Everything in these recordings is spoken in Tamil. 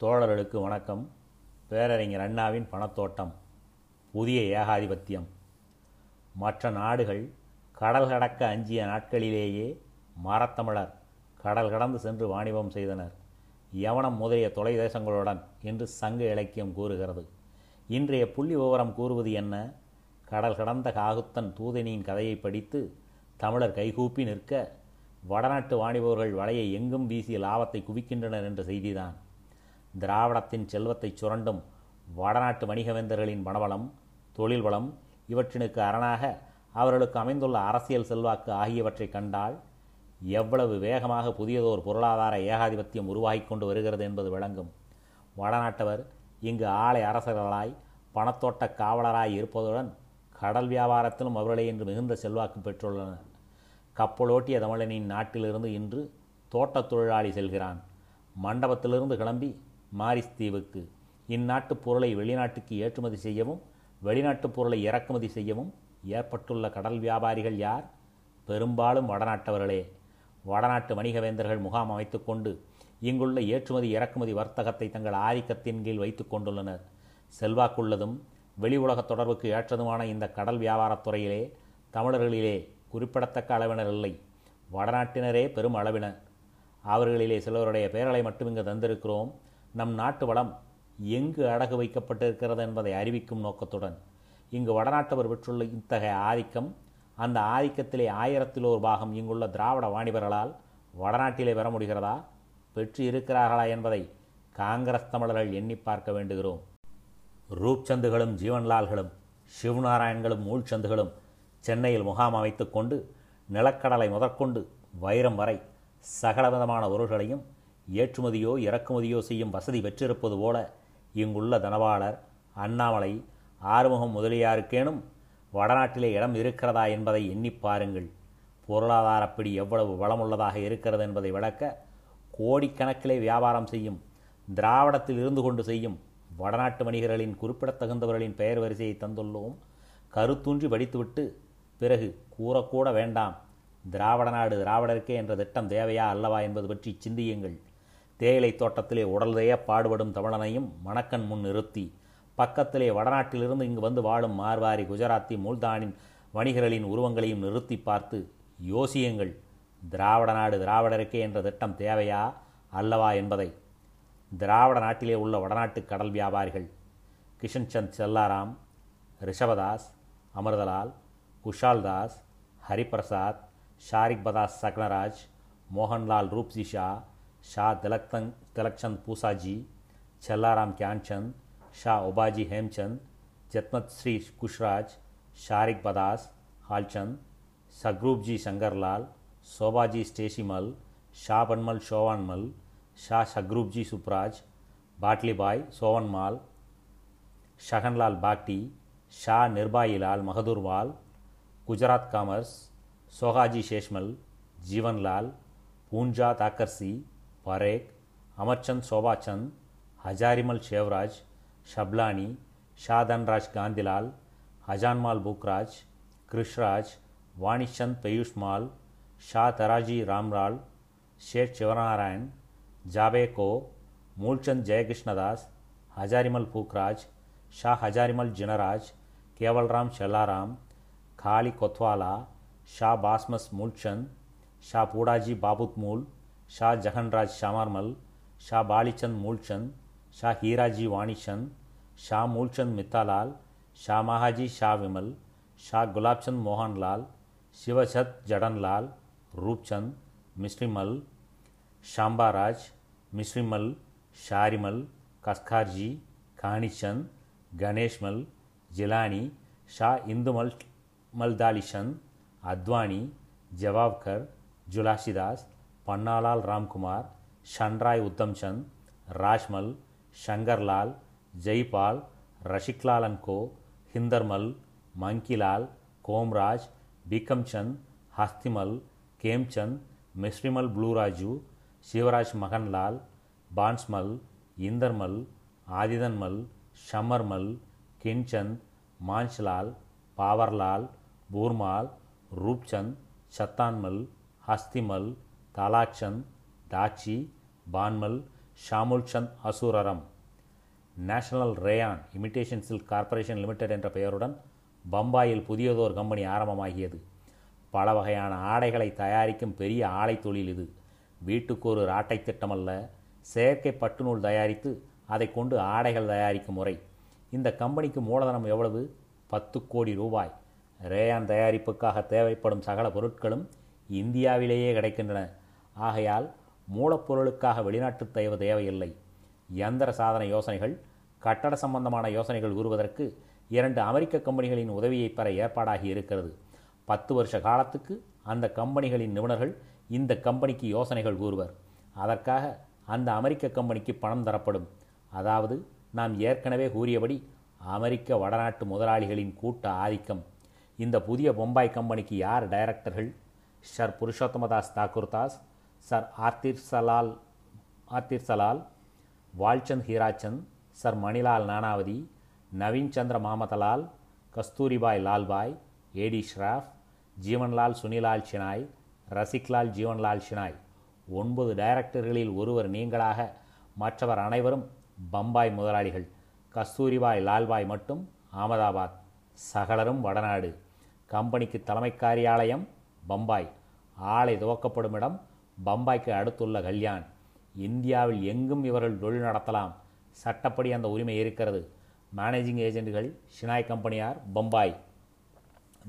தோழர்களுக்கு வணக்கம். பேரறிஞர் அண்ணாவின் பணத்தோட்டம் புதிய ஏகாதிபத்தியம். மற்ற நாடுகள் கடல் கடக்க அஞ்சிய நாட்களிலேயே மரத்தமிழர் கடல் கடந்து சென்று வாணிபம் செய்தனர். யவனம் முதலிய தொலை தேசங்களுடன் என்று சங்க இலக்கியம் கூறுகிறது. இன்றைய புள்ளி விவரம் கூறுவது என்ன? கடல் கடந்த காகுத்தன் தூதனியின் கதையை படித்து தமிழர் கைகூப்பி நிற்க வடநாட்டு வாணிபவர்கள் வலையை எங்கும் வீசி லாபத்தை குவிக்கின்றனர் என்ற செய்திதான். திராவிடத்தின் செல்வத்தை சுரண்டும் வடநாட்டு வணிகவேந்தர்களின் மனவளம் தொழில் வளம் இவற்றினுக்கு அரணாக அவர்களுக்கு அமைந்துள்ள அரசியல் செல்வாக்கு ஆகியவற்றை கண்டால் எவ்வளவு வேகமாக புதியதோர் பொருளாதார ஏகாதிபத்தியம் உருவாகி கொண்டு வருகிறது என்பது விளங்கும். வடநாட்டவர் இங்கு ஆலை அரசர்களாய் பணத்தோட்ட காவலராய் இருப்பதுடன் கடல் வியாபாரத்திலும் அவர்களே இன்று மிகுந்த செல்வாக்கு பெற்றுள்ளனர். கப்பலோட்டிய தமிழனின் நாட்டிலிருந்து இன்று தோட்டத் தொழிலாளி செல்கிறான். மண்டபத்திலிருந்து கிளம்பி மாரிஸ் தீவுக்கு இந்நாட்டு பொருளை வெளிநாட்டுக்கு ஏற்றுமதி செய்யவும் வெளிநாட்டு பொருளை இறக்குமதி செய்யவும் ஏற்பட்டுள்ள கடல் வியாபாரிகள் யார்? பெரும்பாலும் வடநாட்டவர்களே. வடநாட்டு வணிகவேந்தர்கள் முகாம் அமைத்துக்கொண்டு இங்குள்ள ஏற்றுமதி இறக்குமதி வர்த்தகத்தை தங்கள் ஆதிக்கத்தின் கீழ் வைத்துக் கொண்டுள்ளனர். செல்வாக்குள்ளதும் வெளி உலக தொடர்புக்கு ஏற்றதுமான இந்த கடல் வியாபாரத் துறையிலே தமிழர்களிலே குறிப்பிடத்தக்க அளவினர் இல்லை. வடநாட்டினரே பெரும் அளவினர். அவர்களிலே சிலருடைய பெயர்களை மட்டும் இங்கு தந்திருக்கிறோம். நம் நாட்டு வளம் எங்கு அடகு வைக்கப்பட்டிருக்கிறது என்பதை அறிவிக்கும் நோக்கத்துடன் இங்கு வடநாட்டவர் பெற்றுள்ள இத்தகைய ஆதிக்கம் அந்த ஆதிக்கத்திலே ஆயிரத்தில் ஒரு பாகம் இங்குள்ள திராவிட வாணிபர்களால் வடநாட்டிலே பெற முடிகிறதா? பெற்று இருக்கிறார்களா என்பதை காங்கிரஸ் தமிழர்கள் எண்ணி பார்க்க வேண்டுகிறோம். ரூப்சந்துகளும் ஜீவன்லால்களும் சிவநாராயண்களும் மூழ்ச்சந்துகளும் சென்னையில் முகாம் அமைத்துக் கொண்டு நிலக்கடலை முதற்கொண்டு வைரம் வரை சகலவிதமான பொருள்களையும் ஏற்றுமதியோ இறக்குமதியோ செய்யும் வசதி பெற்றிருப்பது போல இங்குள்ள தனவாளர் அண்ணாமலை ஆறுமுகம் முதலியாருக்கேனும் வடநாட்டிலே இடம் இருக்கிறதா என்பதை எண்ணி பாருங்கள். பொருளாதாரப்படி எவ்வளவு வளமுள்ளதாக இருக்கிறது என்பதை விளக்க கோடிக்கணக்கிலே வியாபாரம் செய்யும் திராவிடத்தில் இருந்து கொண்டு செய்யும் வடநாட்டு வணிகர்களின் குறிப்பிடத்தகுந்தவர்களின் பெயர் வரிசையை தந்துள்ளோம். கருத்தூன்றி படித்துவிட்டு பிறகு கூறக்கூட வேண்டாம். திராவிட நாடு திராவிடருக்கே என்ற திட்டம் தேவையா அல்லவா என்பது பற்றி சிந்தியுங்கள். தேயிலை தோட்டத்திலே உடல்தைய பாடுபடும் தமிழனையும் மணக்கண் முன் நிறுத்தி பக்கத்திலே வடநாட்டிலிருந்து இங்கு வந்து வாழும் மார்வாரி குஜராத்தி மூல்தானின் வணிகர்களின் உருவங்களையும் நிறுத்தி பார்த்து யோசியுங்கள் திராவிட நாடு திராவிடருக்கே என்ற திட்டம் தேவையா அல்லவா என்பதை. திராவிட நாட்டிலே உள்ள வடநாட்டு கடல் வியாபாரிகள் கிஷன்சந்த் செல்லாராம் ரிஷபதாஸ் அமிர்தலால் குஷால்தாஸ் ஹரிபிரசாத் ஷாரிக் பதாஸ் சக்னராஜ் மோகன்லால் ரூப்சி ஷா शाह तिलक तिलकचंद पूसा जी छल्लाराम ज्ञानचंद शाह ओबाजी हेमचंद जतमत श्री कुशराज शारिक बदास हालचंद सगरूप जी शंकरलाल शोभाजी स्टेशीमल शाह बनमल शोवानमल शाह सगरूप जी सुपराज बाटलीबाई सोवनमाल शहनलाल बागटी शाह निर्भाईलाल महदुरवाल गुजरात कामर्स सोहाजी शेषमल जीवन जीवनलाल पूंजा ताकर्सी पारेख अमरचंद शोभाचंद हजारीमल शेवराज, शबलानी, शाहधनराज गांधीलाल, हजानमाल बुकराज कृषराज वाणिचंद पीयूष माल शाह तराजी रामराल शेठ शिवनारायण जाबेको मूलचंद जयकृष्णदास, हजारीमल फूकराज, शाह हजारीमल जिनराज, केवलराम शलाराम, खाली कोतवाला, शाह बासमस मूलचंद, शाह पूड़ाजी बाबूतमूल शाह जहनराज शामरमल शाह बालीचंद मूलचंद शाह हीराजी वाणीचंद शाह मूलचंद मितालाल शाह महाजी शाह विमल शाह गुलाबचंद मोहन मोहनलाल शिवछत जड़नलाल रूपचंद मिश्रीमल शाम्बाराज मिश्रीमल शारिमल कस्खारजी कानीचंद गणेशमल जिलानी शाह इंदुमल मलदालीचंद अद्वानी जवाबकर जुलाशीदास पन्नालाल रामकुमार शनराय उद्धमचंद राजमल शंकरलाल जयपाल रशिकलाल को Hindarmal Mankilal Komraj Bikamchand Hastimal Kemchand Mishrimal Bluraju Shivraj Maganlal Bansmal Indermal Adidanmal Shamarmal Kinchand मांचलाल Pawarlal Burmal Roopchand Shatanmal Hastimal Talachand தாச்சி Panmal ஷாமுல் Chand அசூரரம். National rayon imitation silk corporation limited என்ற பெயருடன் பம்பாயில் புதியதோர் கம்பெனி ஆரம்பமாகியது. பல வகையான ஆடைகளை தயாரிக்கும் பெரிய ஆலை தொழில் இது. வீட்டுக்கு ஒரு ராட்டை திட்டமல்ல செயற்கை பட்டுநூல் தயாரித்து அதை கொண்டு ஆடைகள் தயாரிக்கும் முறை. இந்த கம்பெனிக்கு மூலதனம் எவ்வளவு? பத்து கோடி ரூபாய். ரேயான் தயாரிப்புக்காக தேவைப்படும் சகல பொருட்களும் இந்தியாவிலேயே கிடைக்கின்றன. ஆகையால் மூலப்பொருளுக்காக வெளிநாட்டு தேவை தேவையில்லை. இயந்திர சாதன யோசனைகள் கட்டட சம்பந்தமான யோசனைகள் கூறுவதற்கு இரண்டு அமெரிக்க கம்பெனிகளின் உதவியை பெற ஏற்பாடாகி இருக்கிறது. பத்து வருஷ காலத்துக்கு அந்த கம்பெனிகளின் நிபுணர்கள் இந்த கம்பெனிக்கு யோசனைகள் கூறுவர். அதற்காக அந்த அமெரிக்க கம்பெனிக்கு பணம் தரப்படும். அதாவது நாம் ஏற்கனவே கூறியபடி அமெரிக்க வடநாட்டு முதலாளிகளின் கூட்ட ஆதிக்கம். இந்த புதிய பொம்பாய் கம்பெனிக்கு யார் டைரக்டர்கள்? Sir Purushottamdas Thakurdas sir Ardeshir Dalal Ardeshir Dalal Walchand Hirachand sir Manilal Nanavati Naveen Chandra Mafatlal Kasturbhai Lalbhai A D Shroff Jeevanlal Chunilal Shenoy Rasiklal Jeevanlal Shenoy ஒன்பது டைரக்டர்களில் ஒருவர் நீங்களாக மற்றவர் அனைவரும் பம்பாய் முதலாளிகள். கஸ்தூரிபாய் லால்பாய் மட்டும் அகமதாபாத் சகலரும் வடநாடு. கம்பெனிக்கு தலைமை காரியாலயம் பம்பாய். ஆலை துவக்கப்படும் இடம் பம்பாய்க்கு அடுத்துள்ள கல்யாண். இந்தியாவில் எங்கும் இவர்கள் தொழில் நடத்தலாம். சட்டப்படி அந்த உரிமை இருக்கிறது. மேனேஜிங் ஏஜென்ட்கள் ஷினாய் கம்பெனியார் Bombay.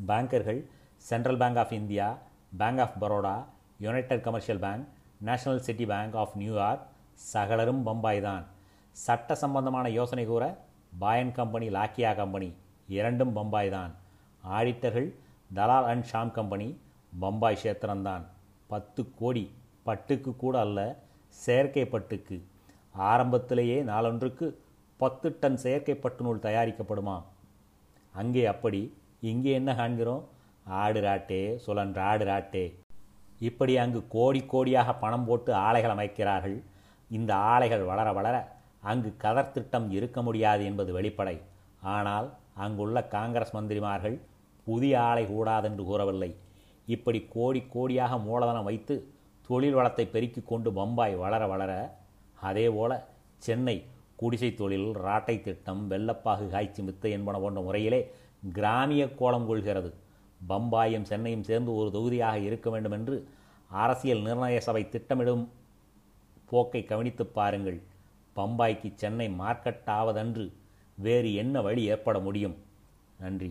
பேங்கர்கள் central bank of India bank of Baroda united commercial bank national city bank of New York சகலரும் Bombay தான். சட்ட சம்பந்தமான யோசனை கூற பாயன் கம்பெனி லாக்கியா கம்பெனி இரண்டும் பம்பாய் தான். ஆடிட்டர்கள் தலால் அண்ட் ஷாம் கம்பெனி பம்பாய் கஷேத்திரம்தான். பத்து கோடி. பட்டுக்கு கூட அல்ல செயற்கை பட்டுக்கு. ஆரம்பத்திலேயே நாளொன்றுக்கு பத்து டன் செயற்கை பட்டு நூல் தயாரிக்கப்படுமா? அங்கே அப்படி இங்கே என்ன காண்கிறோம்? ஆடு ராட்டே சுழன்ற ஆடு ராட்டே. இப்படி அங்கு கோடி கோடியாக பணம் போட்டு ஆலைகள் அமைக்கிறார்கள். இந்த ஆலைகள் வளர வளர அங்கு கதர் திட்டம் இருக்க முடியாது என்பது வெளிப்படை. ஆனால் அங்குள்ள காங்கிரஸ் மந்திரிமார்கள் புதிய ஆலை கூடாதென்று கூறவில்லை. இப்படி கோடி கோடியாக மூலதனம் வைத்து தொழில் வளத்தை பெருக்கிக் கொண்டு பம்பாய் வளர வளர அதேபோல சென்னை குடிசை தொழில் ராட்டை திட்டம் வெள்ளப்பாகு காய்ச்சி மித்தை என்பன போன்ற முறையிலே கிராமிய கோலம் கொள்கிறது. பம்பாயும் சென்னையும் சேர்ந்து ஒரு தொகுதியாக இருக்க வேண்டும் என்று அரசியல் நிர்ணய சபை திட்டமிடும் போக்கை கவனித்து பாருங்கள். பம்பாய்க்கு சென்னை மார்க்கெட் ஆவதன்று வேறு என்ன வழி ஏற்பட முடியும்? நன்றி.